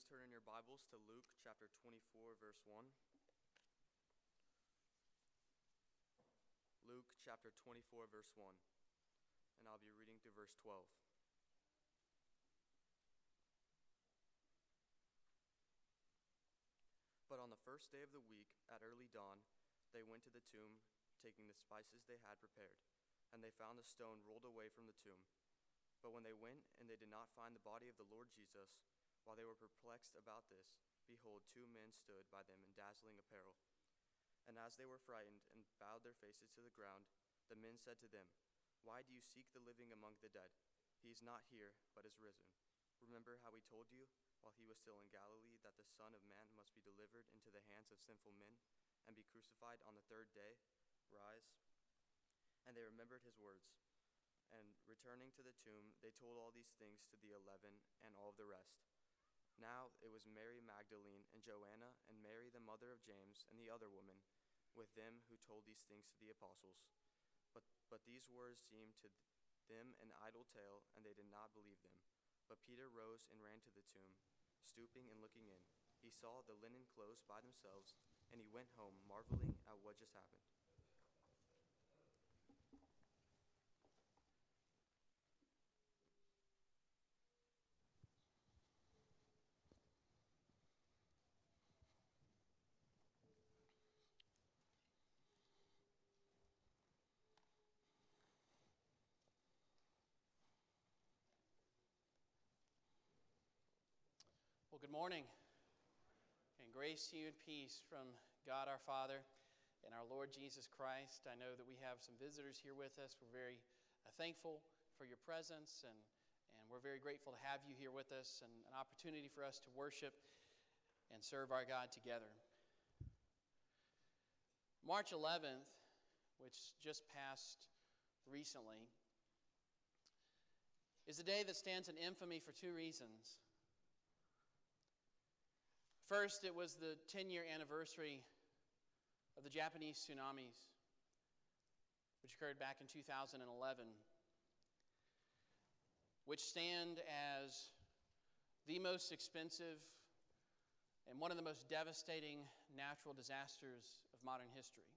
please turn in your Bibles to Luke chapter 24, verse 1. Luke chapter 24, verse 1. And I'll be reading through verse 12. But on the first day of the week, at early dawn, they went to the tomb, taking the spices they had prepared. And they found the stone rolled away from the tomb. But when they went and they did not find the body of the Lord Jesus, while they were perplexed about this, behold, two men stood by them in dazzling apparel. And as they were frightened and bowed their faces to the ground, the men said to them, Why do you seek the living among the dead? He is not here, but is risen. Remember how he told you, while he was still in Galilee, that the Son of Man must be delivered into the hands of sinful men and be crucified on the third day? Rise. And they remembered his words. And returning to the tomb, they told all these things to the eleven and all of the rest. Now it was Mary Magdalene and Joanna and Mary, the mother of James, and the other woman with them who told these things to the apostles. But, but these words seemed to them an idle tale, and they did not believe them. But Peter rose and ran to the tomb. Stooping and looking in, he saw the linen clothes by themselves, and he went home, marveling at what just happened. Well, good morning. And grace to you and peace from God our Father and our Lord Jesus Christ. I know that we have some visitors here with us. We're very uh, thankful for your presence, and, and we're very grateful to have you here with us and an opportunity for us to worship and serve our God together. March 11th, which just passed recently, is a day that stands in infamy for two reasons. First, it was the 10 year anniversary of the Japanese tsunamis, which occurred back in 2011, which stand as the most expensive and one of the most devastating natural disasters of modern history.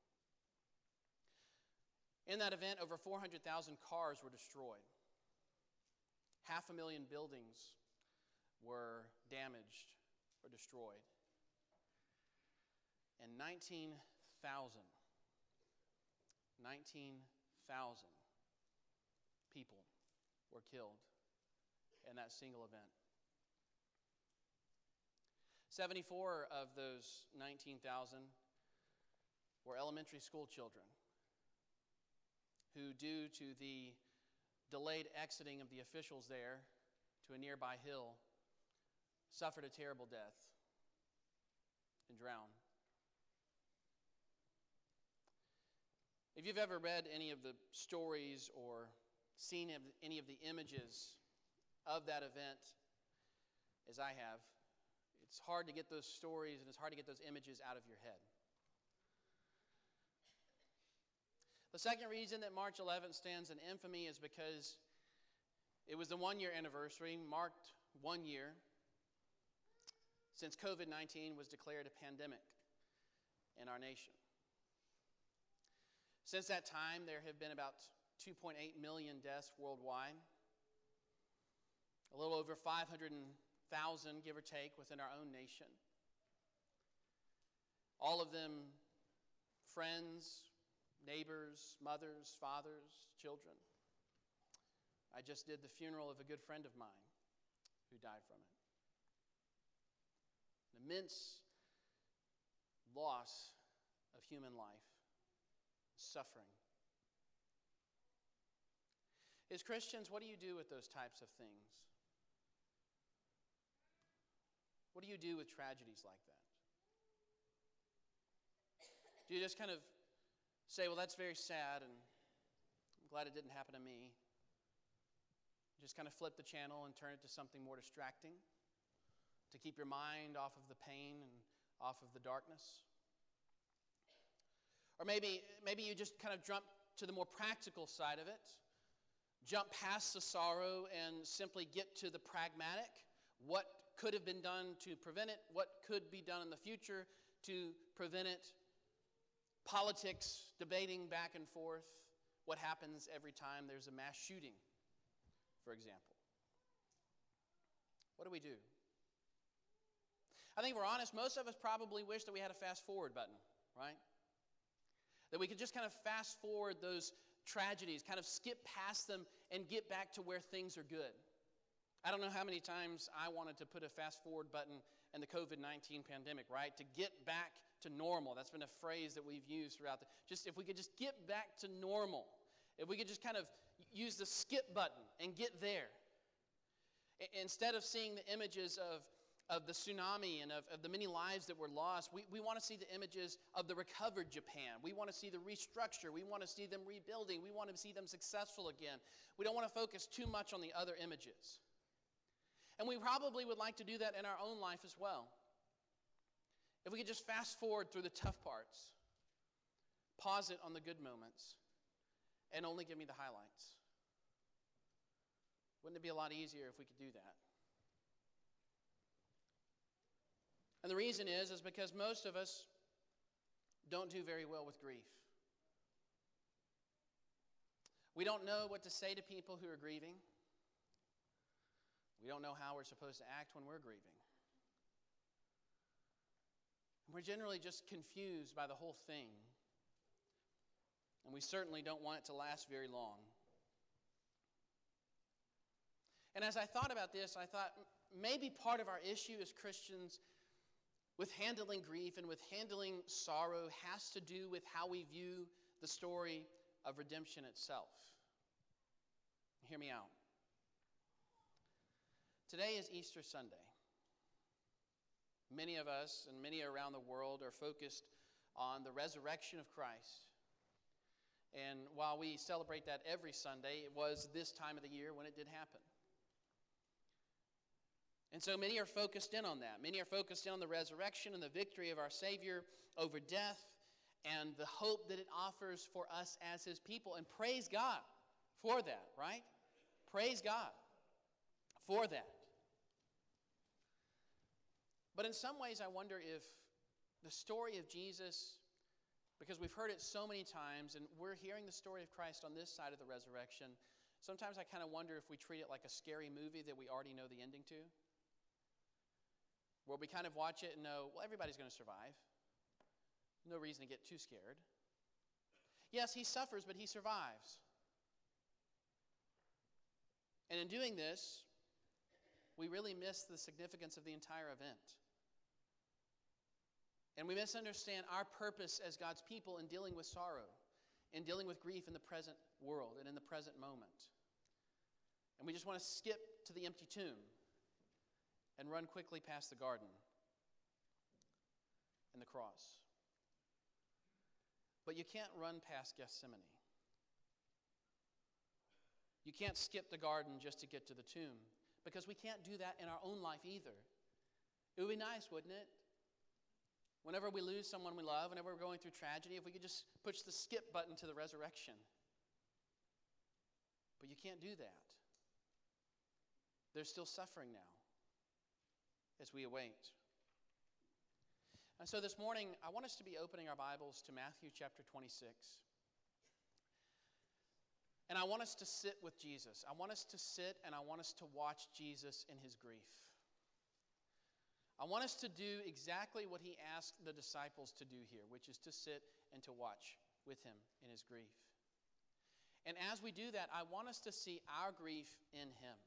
In that event, over 400,000 cars were destroyed. Half a million buildings were damaged or destroyed. And 19,000, 19,000 people were killed in that single event. 74 of those 19,000 were elementary school children who, due to the delayed exiting of the officials there to a nearby hill, suffered a terrible death and drowned. If you've ever read any of the stories or seen any of the images of that event, as I have, it's hard to get those stories and it's hard to get those images out of your head. The second reason that March 11th stands in infamy is because it was the one year anniversary, marked one year since COVID 19 was declared a pandemic in our nation. Since that time, there have been about 2.8 million deaths worldwide, a little over 500,000, give or take, within our own nation. All of them friends, neighbors, mothers, fathers, children. I just did the funeral of a good friend of mine who died from it an immense loss of human life, suffering. As Christians, what do you do with those types of things? What do you do with tragedies like that? Do you just kind of say, well, that's very sad, and I'm glad it didn't happen to me? Just kind of flip the channel and turn it to something more distracting? To keep your mind off of the pain and off of the darkness. Or maybe, maybe you just kind of jump to the more practical side of it, jump past the sorrow and simply get to the pragmatic. what could have been done to prevent it, what could be done in the future to prevent it, politics, debating back and forth, what happens every time there's a mass shooting, for example. What do we do? I think we're honest, most of us probably wish that we had a fast forward button, right? That we could just kind of fast forward those tragedies, kind of skip past them and get back to where things are good. I don't know how many times I wanted to put a fast forward button in the COVID 19 pandemic, right? To get back to normal. That's been a phrase that we've used throughout the. Just if we could just get back to normal, if we could just kind of use the skip button and get there. Instead of seeing the images of of the tsunami and of, of the many lives that were lost. We, we want to see the images of the recovered Japan. We want to see the restructure. We want to see them rebuilding. We want to see them successful again. We don't want to focus too much on the other images. And we probably would like to do that in our own life as well. If we could just fast forward through the tough parts, pause it on the good moments, and only give me the highlights. Wouldn't it be a lot easier if we could do that? And the reason is is because most of us don't do very well with grief. We don't know what to say to people who are grieving. We don't know how we're supposed to act when we're grieving. We're generally just confused by the whole thing. And we certainly don't want it to last very long. And as I thought about this, I thought maybe part of our issue as Christians with handling grief and with handling sorrow has to do with how we view the story of redemption itself. Hear me out. Today is Easter Sunday. Many of us and many around the world are focused on the resurrection of Christ. And while we celebrate that every Sunday, it was this time of the year when it did happen. And so many are focused in on that. Many are focused in on the resurrection and the victory of our Savior over death and the hope that it offers for us as His people. And praise God for that, right? Praise God for that. But in some ways, I wonder if the story of Jesus, because we've heard it so many times, and we're hearing the story of Christ on this side of the resurrection, sometimes I kind of wonder if we treat it like a scary movie that we already know the ending to where we kind of watch it and know, well, everybody's going to survive. No reason to get too scared. Yes, he suffers, but he survives. And in doing this, we really miss the significance of the entire event. And we misunderstand our purpose as God's people in dealing with sorrow, in dealing with grief in the present world and in the present moment. And we just want to skip to the empty tomb and run quickly past the garden and the cross. But you can't run past Gethsemane. You can't skip the garden just to get to the tomb because we can't do that in our own life either. It would be nice, wouldn't it? Whenever we lose someone we love, whenever we're going through tragedy, if we could just push the skip button to the resurrection. But you can't do that. There's still suffering now as we await. And so this morning, I want us to be opening our Bibles to Matthew chapter 26. And I want us to sit with Jesus. I want us to sit and I want us to watch Jesus in his grief. I want us to do exactly what he asked the disciples to do here, which is to sit and to watch with him in his grief. And as we do that, I want us to see our grief in him.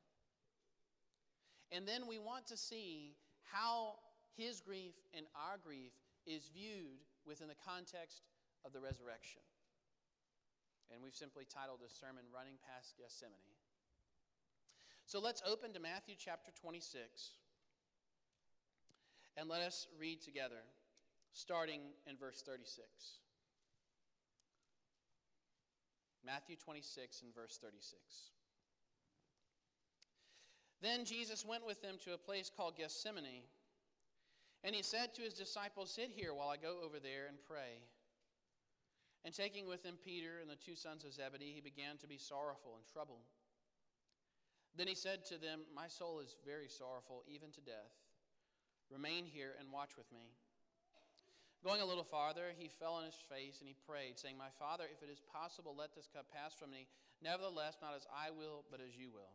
And then we want to see how his grief and our grief is viewed within the context of the resurrection. And we've simply titled this sermon Running Past Gethsemane. So let's open to Matthew chapter 26 and let us read together, starting in verse 36. Matthew 26 and verse 36. Then Jesus went with them to a place called Gethsemane, and he said to his disciples, Sit here while I go over there and pray. And taking with him Peter and the two sons of Zebedee, he began to be sorrowful and troubled. Then he said to them, My soul is very sorrowful, even to death. Remain here and watch with me. Going a little farther, he fell on his face and he prayed, saying, My father, if it is possible, let this cup pass from me. Nevertheless, not as I will, but as you will.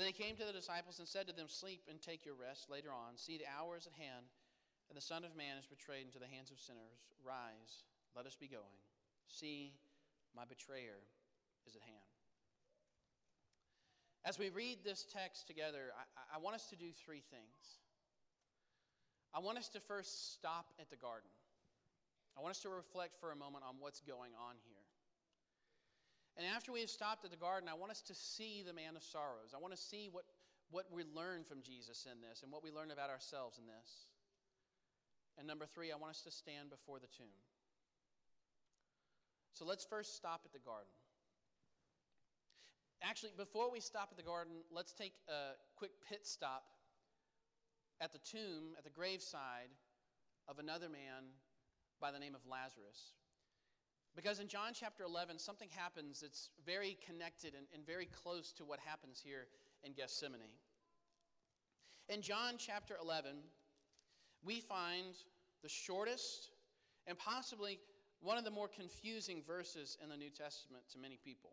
Then he came to the disciples and said to them, Sleep and take your rest later on. See, the hour is at hand, and the Son of Man is betrayed into the hands of sinners. Rise, let us be going. See, my betrayer is at hand. As we read this text together, I, I, want us to do three things. I want us to first stop at the garden. I want us to reflect for a moment on what's going on here. And after we have stopped at the garden, I want us to see the man of sorrows. I want to see what, what we learn from Jesus in this and what we learn about ourselves in this. And number three, I want us to stand before the tomb. So let's first stop at the garden. Actually, before we stop at the garden, let's take a quick pit stop at the tomb, at the graveside of another man by the name of Lazarus. Because in John chapter 11, something happens that's very connected and, and very close to what happens here in Gethsemane. In John chapter 11, we find the shortest and possibly one of the more confusing verses in the New Testament to many people.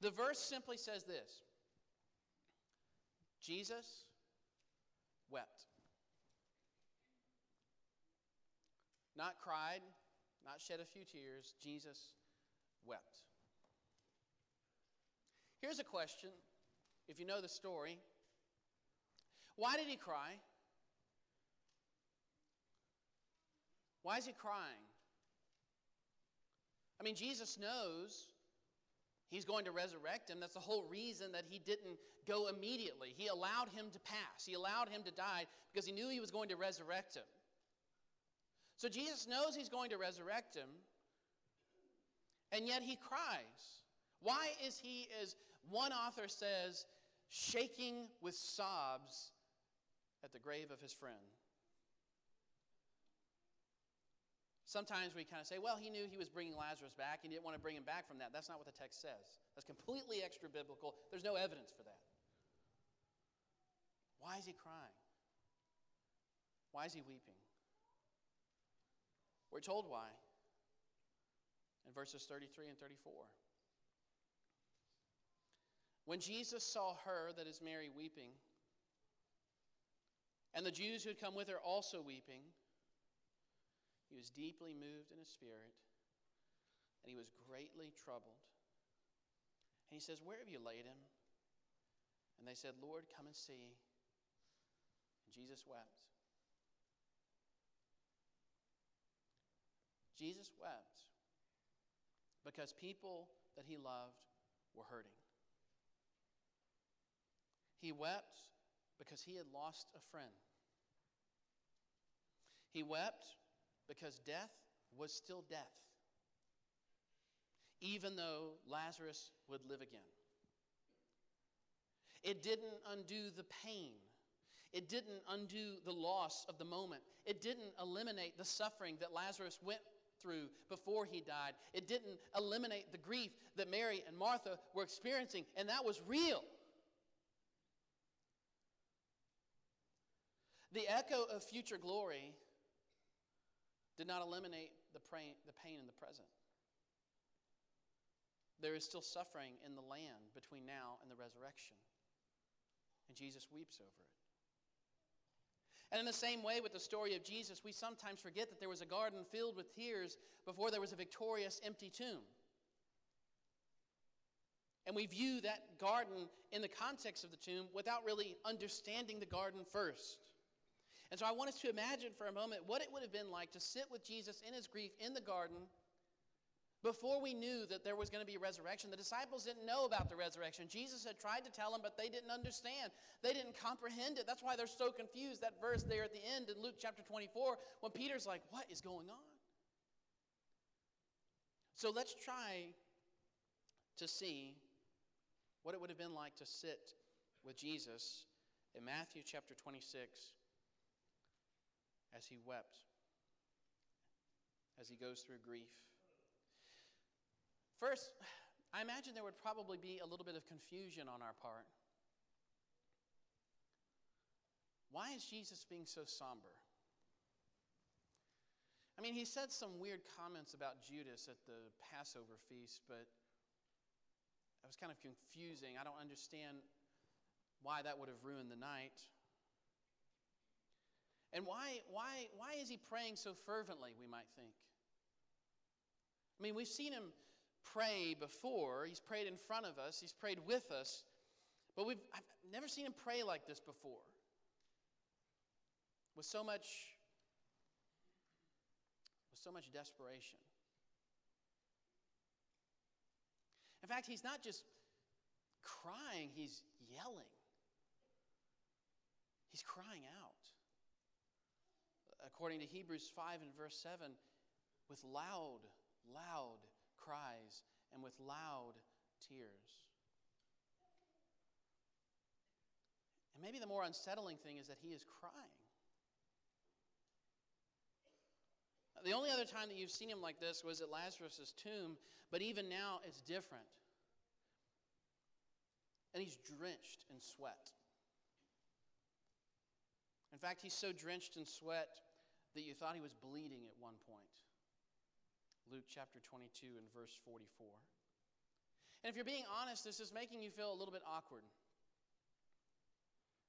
The verse simply says this Jesus wept. Not cried, not shed a few tears. Jesus wept. Here's a question if you know the story. Why did he cry? Why is he crying? I mean, Jesus knows He's going to resurrect him. That's the whole reason that he didn't go immediately. He allowed him to pass, he allowed him to die because he knew he was going to resurrect him. So Jesus knows he's going to resurrect him, and yet he cries. Why is he, as one author says, shaking with sobs at the grave of his friend? Sometimes we kind of say, well, he knew he was bringing Lazarus back. He didn't want to bring him back from that. That's not what the text says. That's completely extra biblical. There's no evidence for that. Why is he crying? Why is he weeping? We're told why in verses 33 and 34. When Jesus saw her, that is Mary, weeping, and the Jews who had come with her also weeping, he was deeply moved in his spirit, and he was greatly troubled. And he says, Where have you laid him? And they said, Lord, come and see. And Jesus wept. Jesus wept because people that he loved were hurting. He wept because he had lost a friend. He wept because death was still death, even though Lazarus would live again. It didn't undo the pain. It didn't undo the loss of the moment. It didn't eliminate the suffering that Lazarus went through before he died. It didn't eliminate the grief that Mary and Martha were experiencing, and that was real. The echo of future glory did not eliminate the pain, in the present. There is still suffering in the land between now and the resurrection. And Jesus weeps over it. And in the same way, with the story of Jesus, we sometimes forget that there was a garden filled with tears before there was a victorious empty tomb. And we view that garden in the context of the tomb without really understanding the garden first. And so I want us to imagine for a moment what it would have been like to sit with Jesus in his grief in the garden, Before we knew that there was going to be a resurrection, the disciples didn't know about the resurrection. Jesus had tried to tell them, but they didn't understand. They didn't comprehend it. That's why they're so confused. That verse there at the end in Luke chapter 24, when Peter's like, What is going on? So let's try to see what it would have been like to sit with Jesus in Matthew chapter 26 as he wept, as he goes through grief. First, I imagine there would probably be a little bit of confusion on our part. Why is Jesus being so somber? I mean, he said some weird comments about Judas at the Passover feast, but that was kind of confusing. I don't understand why that would have ruined the night. And why, why, why is he praying so fervently, we might think? I mean, we've seen him pray before. He's prayed in front of us, he's prayed with us, but we've, I've never seen him pray like this before. With so much with so much desperation. In fact, he's not just crying, he's yelling. He's crying out. According to Hebrews 5 and verse 7, with loud, loud cries and with loud tears. And maybe the more unsettling thing is that he is crying. The only other time that you've seen him like this was at Lazarus' tomb, but even now it's different. And he's drenched in sweat. In fact, he's so drenched in sweat that you thought he was bleeding at one point. Luke chapter 22 and verse 44. And if you're being honest, this is making you feel a little bit awkward,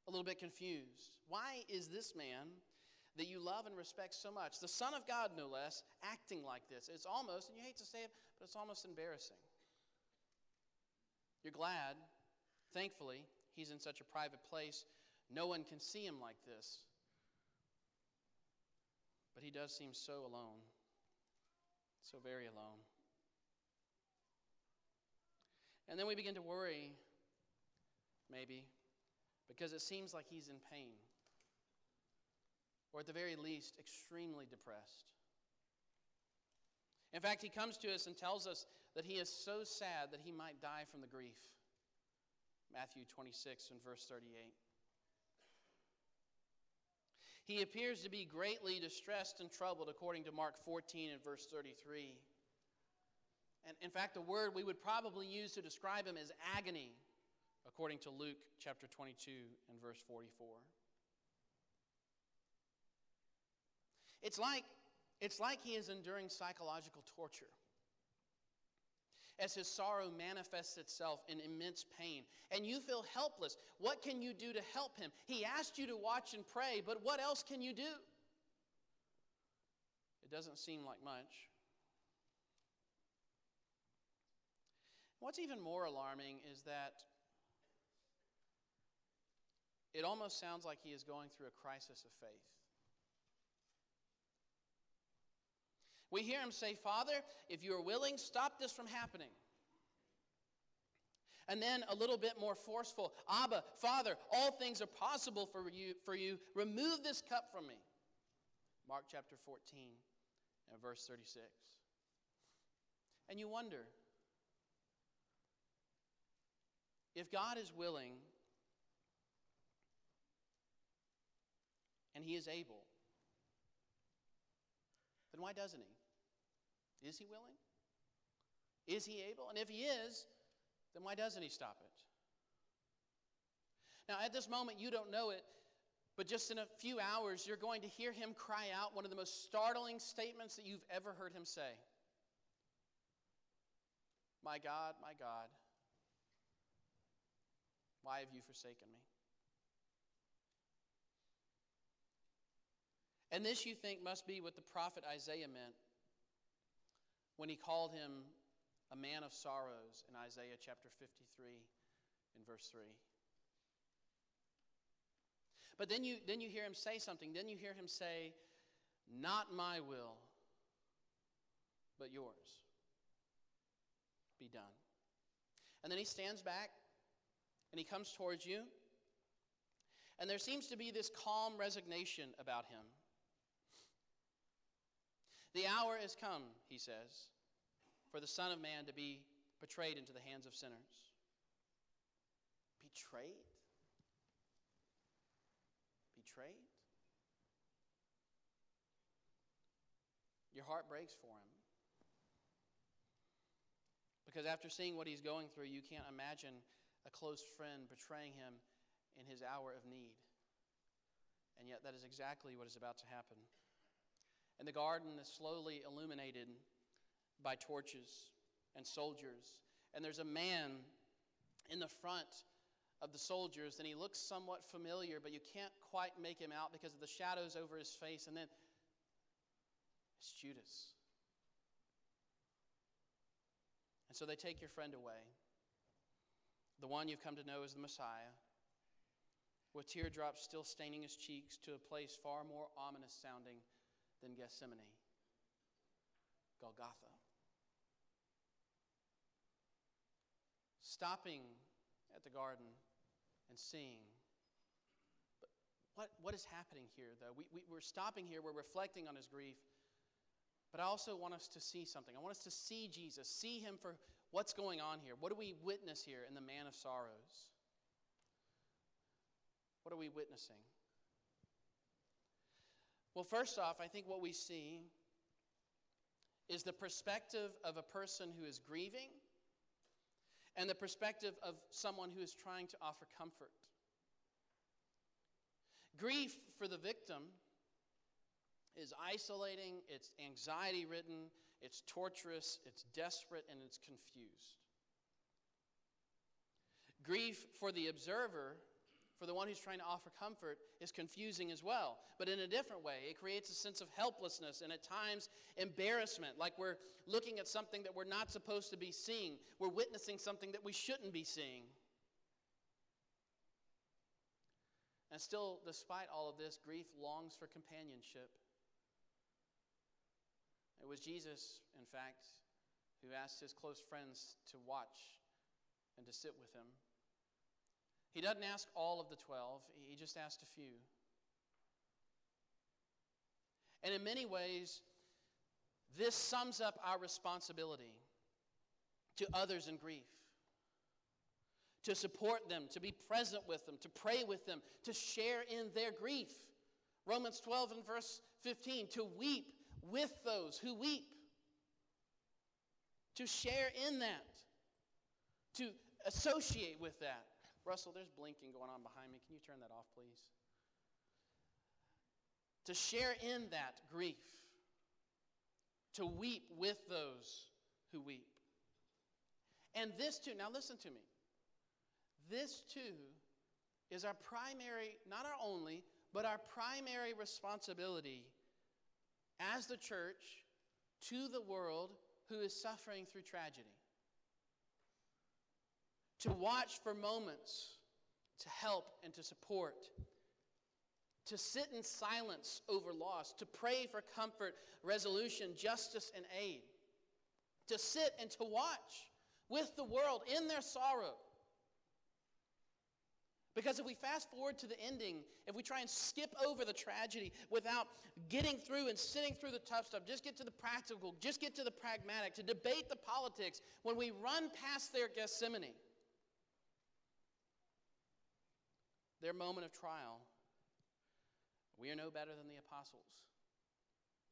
a little bit confused. Why is this man that you love and respect so much, the Son of God no less, acting like this? It's almost, and you hate to say it, but it's almost embarrassing. You're glad, thankfully, he's in such a private place. No one can see him like this. But he does seem so alone so very alone. And then we begin to worry, maybe, because it seems like he's in pain, or at the very least, extremely depressed. In fact, he comes to us and tells us that he is so sad that he might die from the grief. Matthew 26 and verse 38. He appears to be greatly distressed and troubled, according to Mark 14 and verse 33. And in fact, the word we would probably use to describe him is agony, according to Luke chapter 22 and verse 44. It's like, it's like he is enduring psychological torture as his sorrow manifests itself in immense pain, and you feel helpless. What can you do to help him? He asked you to watch and pray, but what else can you do? It doesn't seem like much. What's even more alarming is that it almost sounds like he is going through a crisis of faith. We hear him say, Father, if you are willing, stop this from happening. And then a little bit more forceful, Abba, Father, all things are possible for you, for you. Remove this cup from me. Mark chapter 14 and verse 36. And you wonder if God is willing and He is able, then why doesn't He? Is he willing? Is he able? And if he is, then why doesn't he stop it? Now, at this moment, you don't know it, but just in a few hours, you're going to hear him cry out one of the most startling statements that you've ever heard him say My God, my God, why have you forsaken me? And this, you think, must be what the prophet Isaiah meant when he called him a man of sorrows in Isaiah chapter 53 in verse 3. But then you, then you hear him say something. Then you hear him say, Not my will, but yours. be done. And then he stands back and he comes towards you. And there seems to be this calm resignation about him. The hour has come, he says, for the Son of Man to be betrayed into the hands of sinners. Betrayed? Betrayed? Your heart breaks for him. Because after seeing what he's going through, you can't imagine a close friend betraying him in his hour of need. And yet, that is exactly what is about to happen. And the garden is slowly illuminated by torches and soldiers. And there's a man in the front of the soldiers, and he looks somewhat familiar, but you can't quite make him out because of the shadows over his face. And then it's Judas. And so they take your friend away, the one you've come to know as the Messiah, with teardrops still staining his cheeks to a place far more ominous sounding than Gethsemane Golgotha. Stopping at the garden and seeing. But what, what is happening here, though? We, we, we're stopping here, we're reflecting on his grief. But I also want us to see something. I want us to see Jesus, see him for what's going on here. What do we witness here in the man of sorrows? What are we witnessing? Well, first off, I think what we see is the perspective of a person who is grieving and the perspective of someone who is trying to offer comfort. Grief for the victim is isolating, it's anxiety ridden, it's torturous, it's desperate, and it's confused. Grief for the observer, for the one who's trying to offer comfort, is confusing as well, but in a different way. It creates a sense of helplessness and at times embarrassment, like we're looking at something that we're not supposed to be seeing, we're witnessing something that we shouldn't be seeing. And still, despite all of this, grief longs for companionship. It was Jesus, in fact, who asked his close friends to watch and to sit with him. He doesn't ask all of the 12, he just asked a few. And in many ways, this sums up our responsibility to others in grief to support them, to be present with them, to pray with them, to share in their grief. Romans 12 and verse 15 to weep with those who weep, to share in that, to associate with that. Russell, there's blinking going on behind me. Can you turn that off, please? To share in that grief, to weep with those who weep. And this too, now listen to me. This too is our primary, not our only, but our primary responsibility as the church to the world who is suffering through tragedy. To watch for moments to help and to support. To sit in silence over loss. To pray for comfort, resolution, justice, and aid. To sit and to watch with the world in their sorrow because if we fast forward to the ending, if we try and skip over the tragedy without getting through and sitting through the tough stuff, just get to the practical, just get to the pragmatic, to debate the politics, when we run past their Gethsemane, their moment of trial, we are no better than the apostles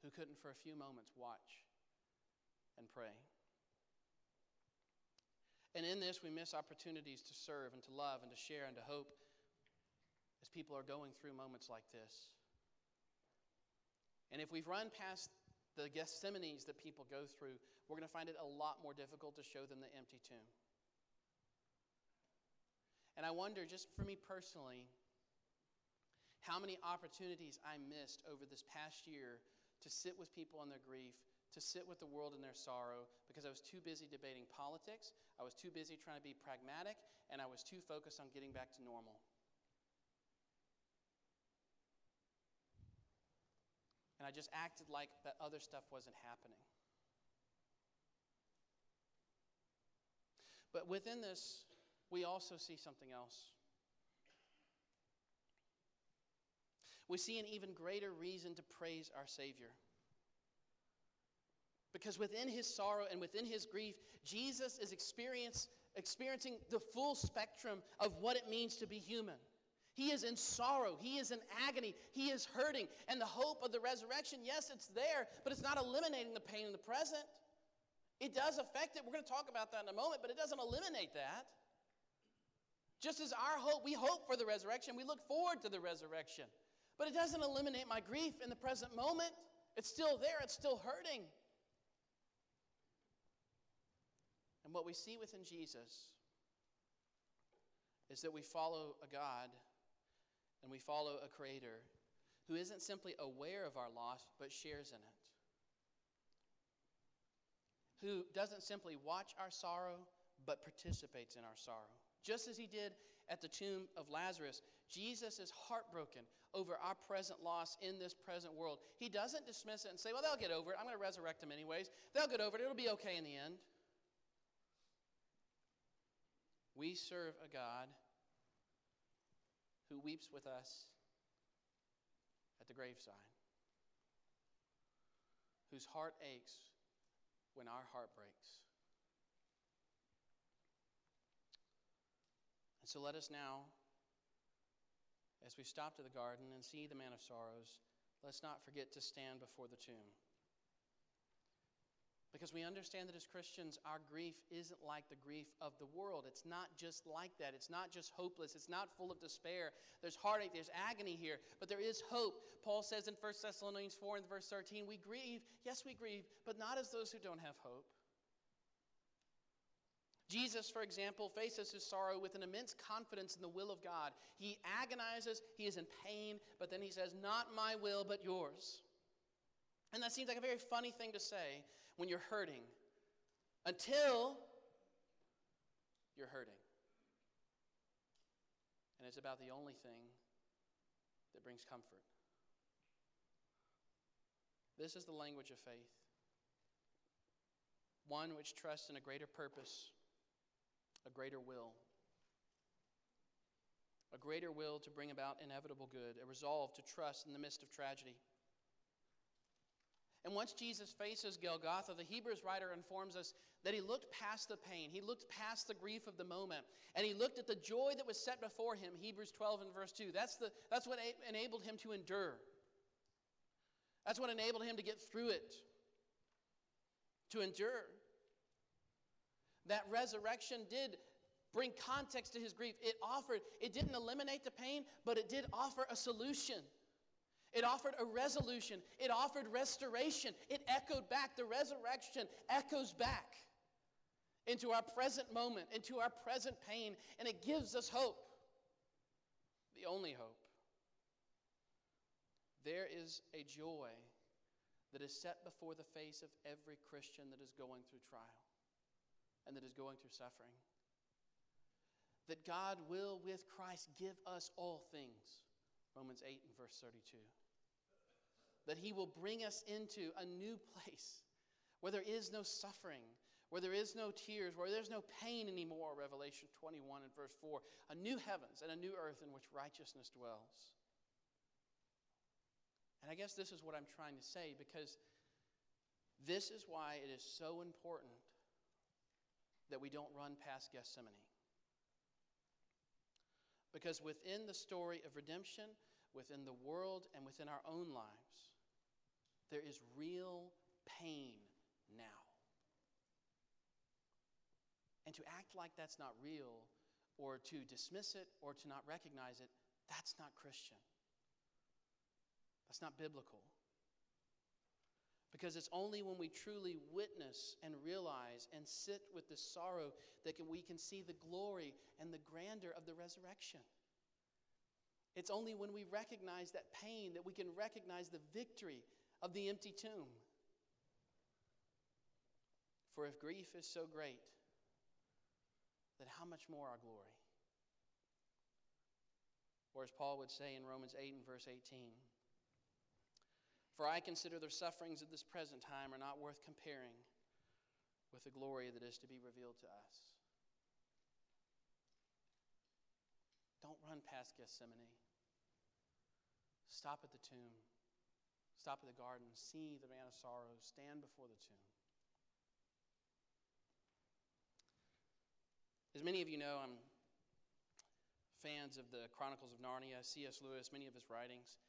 who couldn't for a few moments watch and pray. And in this, we miss opportunities to serve and to love and to share and to hope as people are going through moments like this. And if we've run past the Gethsemanes that people go through, we're going to find it a lot more difficult to show them the empty tomb. And I wonder, just for me personally, how many opportunities I missed over this past year to sit with people in their grief, to sit with the world in their sorrow because I was too busy debating politics, I was too busy trying to be pragmatic, and I was too focused on getting back to normal. And I just acted like that other stuff wasn't happening. But within this, we also see something else. We see an even greater reason to praise our Savior. Because within his sorrow and within his grief, Jesus is experiencing the full spectrum of what it means to be human. He is in sorrow. He is in agony. He is hurting. And the hope of the resurrection, yes, it's there, but it's not eliminating the pain in the present. It does affect it. We're going to talk about that in a moment, but it doesn't eliminate that. Just as our hope, we hope for the resurrection, we look forward to the resurrection. But it doesn't eliminate my grief in the present moment. It's still there, it's still hurting. And what we see within Jesus is that we follow a God and we follow a Creator who isn't simply aware of our loss, but shares in it. Who doesn't simply watch our sorrow, but participates in our sorrow. Just as he did at the tomb of Lazarus, Jesus is heartbroken over our present loss in this present world. He doesn't dismiss it and say, Well, they'll get over it. I'm going to resurrect them anyways. They'll get over it. It'll be okay in the end. We serve a God who weeps with us at the graveside, whose heart aches when our heart breaks. And so let us now, as we stop to the garden and see the man of sorrows, let's not forget to stand before the tomb. Because we understand that as Christians, our grief isn't like the grief of the world. It's not just like that. It's not just hopeless. It's not full of despair. There's heartache, there's agony here, but there is hope. Paul says in 1 Thessalonians 4 and verse 13, we grieve, yes, we grieve, but not as those who don't have hope. Jesus, for example, faces his sorrow with an immense confidence in the will of God. He agonizes, he is in pain, but then he says, Not my will, but yours. And that seems like a very funny thing to say when you're hurting until you're hurting. And it's about the only thing that brings comfort. This is the language of faith one which trusts in a greater purpose, a greater will. A greater will to bring about inevitable good, a resolve to trust in the midst of tragedy. And once Jesus faces Golgotha, the Hebrews writer informs us that he looked past the pain, he looked past the grief of the moment, and he looked at the joy that was set before him, Hebrews 12 and verse 2. That's, the, that's what enabled him to endure. That's what enabled him to get through it, to endure. That resurrection did bring context to his grief. It offered, it didn't eliminate the pain, but it did offer a solution. It offered a resolution. It offered restoration. It echoed back. The resurrection echoes back into our present moment, into our present pain, and it gives us hope. The only hope. There is a joy that is set before the face of every Christian that is going through trial and that is going through suffering. That God will, with Christ, give us all things. Romans 8 and verse 32 that He will bring us into a new place where there is no suffering, where there is no tears, where there's no pain anymore. Revelation 21 and verse 4 a new heavens and a new earth in which righteousness dwells. And I guess this is what I'm trying to say because this is why it is so important that we don't run past Gethsemane. Because within the story of redemption, within the world, and within our own lives, there is real pain now. And to act like that's not real, or to dismiss it, or to not recognize it, that's not Christian. That's not biblical. Because it's only when we truly witness and realize and sit with the sorrow that can, we can see the glory and the grandeur of the resurrection. It's only when we recognize that pain that we can recognize the victory of the empty tomb. For if grief is so great, then how much more our glory? Or as Paul would say in Romans 8 and verse 18 for I consider the sufferings of this present time are not worth comparing with the glory that is to be revealed to us. Don't run past Gethsemane. Stop at the tomb. Stop at the garden. See the man of sorrows. Stand before the tomb. As many of you know, I'm fans of the Chronicles of Narnia, C.S. Lewis, many of his writings.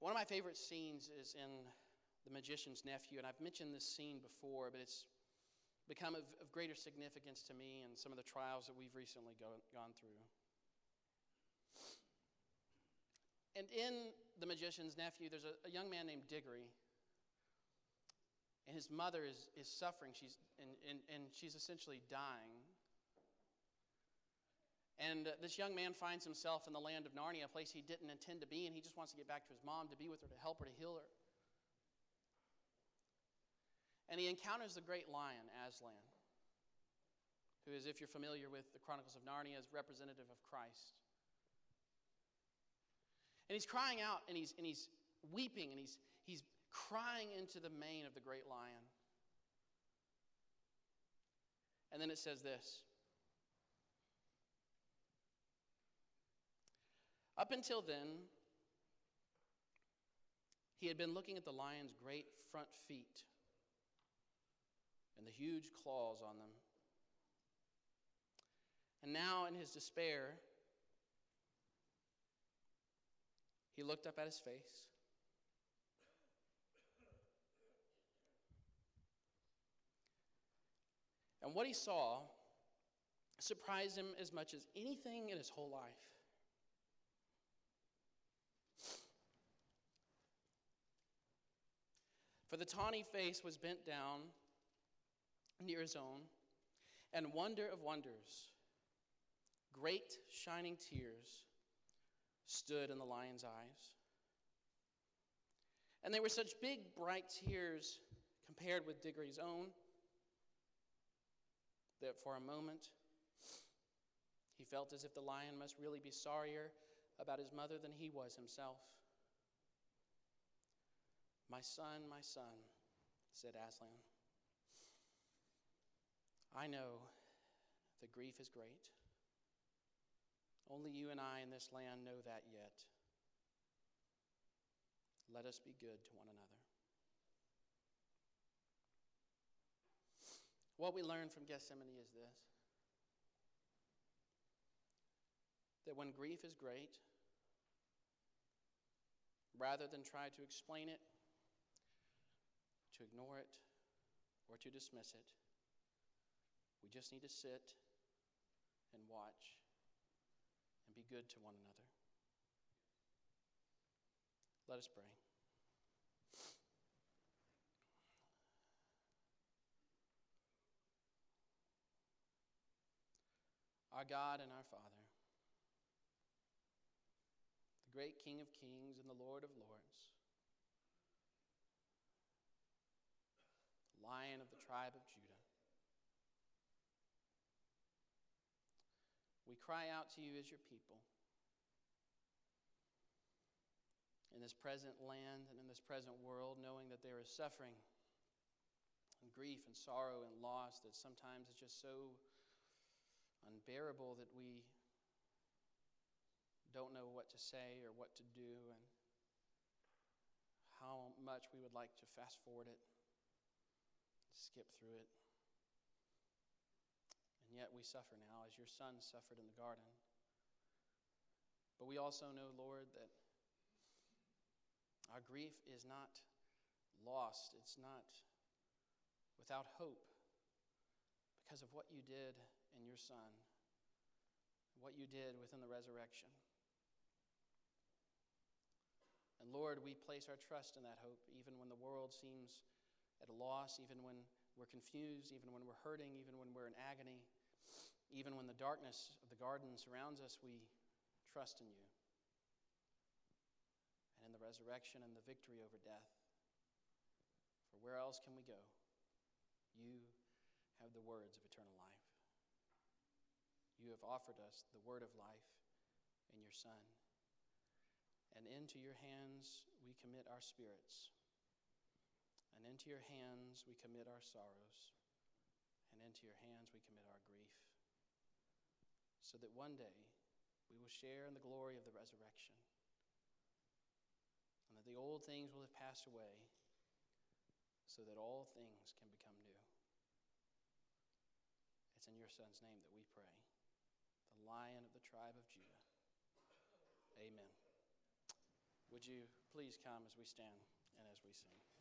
One of my favorite scenes is in The Magician's Nephew, and I've mentioned this scene before, but it's become of, of greater significance to me and some of the trials that we've recently go, gone through. And in The Magician's Nephew, there's a, a young man named Diggory and his mother is, is suffering she's, and, and, and she's essentially dying and this young man finds himself in the land of narnia a place he didn't intend to be and he just wants to get back to his mom to be with her to help her to heal her and he encounters the great lion aslan who is if you're familiar with the chronicles of narnia is representative of christ and he's crying out and he's, and he's weeping and he's, he's crying into the mane of the great lion. And then it says this Up until then, he had been looking at the lion's great front feet and the huge claws on them. And now, in his despair, he looked up at his face And what he saw surprised him as much as anything in his whole life. For the tawny face was bent down near his own, and wonder of wonders, great shining tears stood in the lion's eyes. And they were such big, bright tears compared with Diggory's own that for a moment he felt as if the lion must really be sorrier about his mother than he was himself. My son, my son, said Aslan, I know the grief is great. Only you and I in this land know that yet. Let us be good to one another. What we learn from Gethsemane is this that when grief is great, rather than try to explain it, to ignore it, or to dismiss it, we just need to sit and watch and be good to one another. Let us pray. our God and our Father, the great King of kings and the Lord of lords, Lion of the tribe of Judah. We cry out to you as your people. In this present land and in this present world, knowing that there is suffering and grief and sorrow and loss that sometimes is just so unbearable that we don't know what to say or what to do, and how much we would like to fast forward it, skip through it. And yet we suffer now as your son suffered in the garden. But we also know, Lord, that our grief is not lost, it's not without hope because of what you did in your Son, what you did within the resurrection. And Lord, we place our trust in that hope, even when the world seems at a loss, even when we're confused, even when we're hurting, even when we're in agony, even when the darkness of the garden surrounds us, we trust in you and in the resurrection and the victory over death. For where else can we go? You have the words of eternal life. You have offered us the word of life in your Son. And into your hands we commit our spirits. And into your hands we commit our sorrows. And into your hands we commit our grief. so that one day we will share in the glory of the resurrection, and that the old things will have passed away, so that all things can become new. It's in your Son's name that we pray, the Lion of the tribe of Judah. Amen. Would you please come as we stand and as we sing?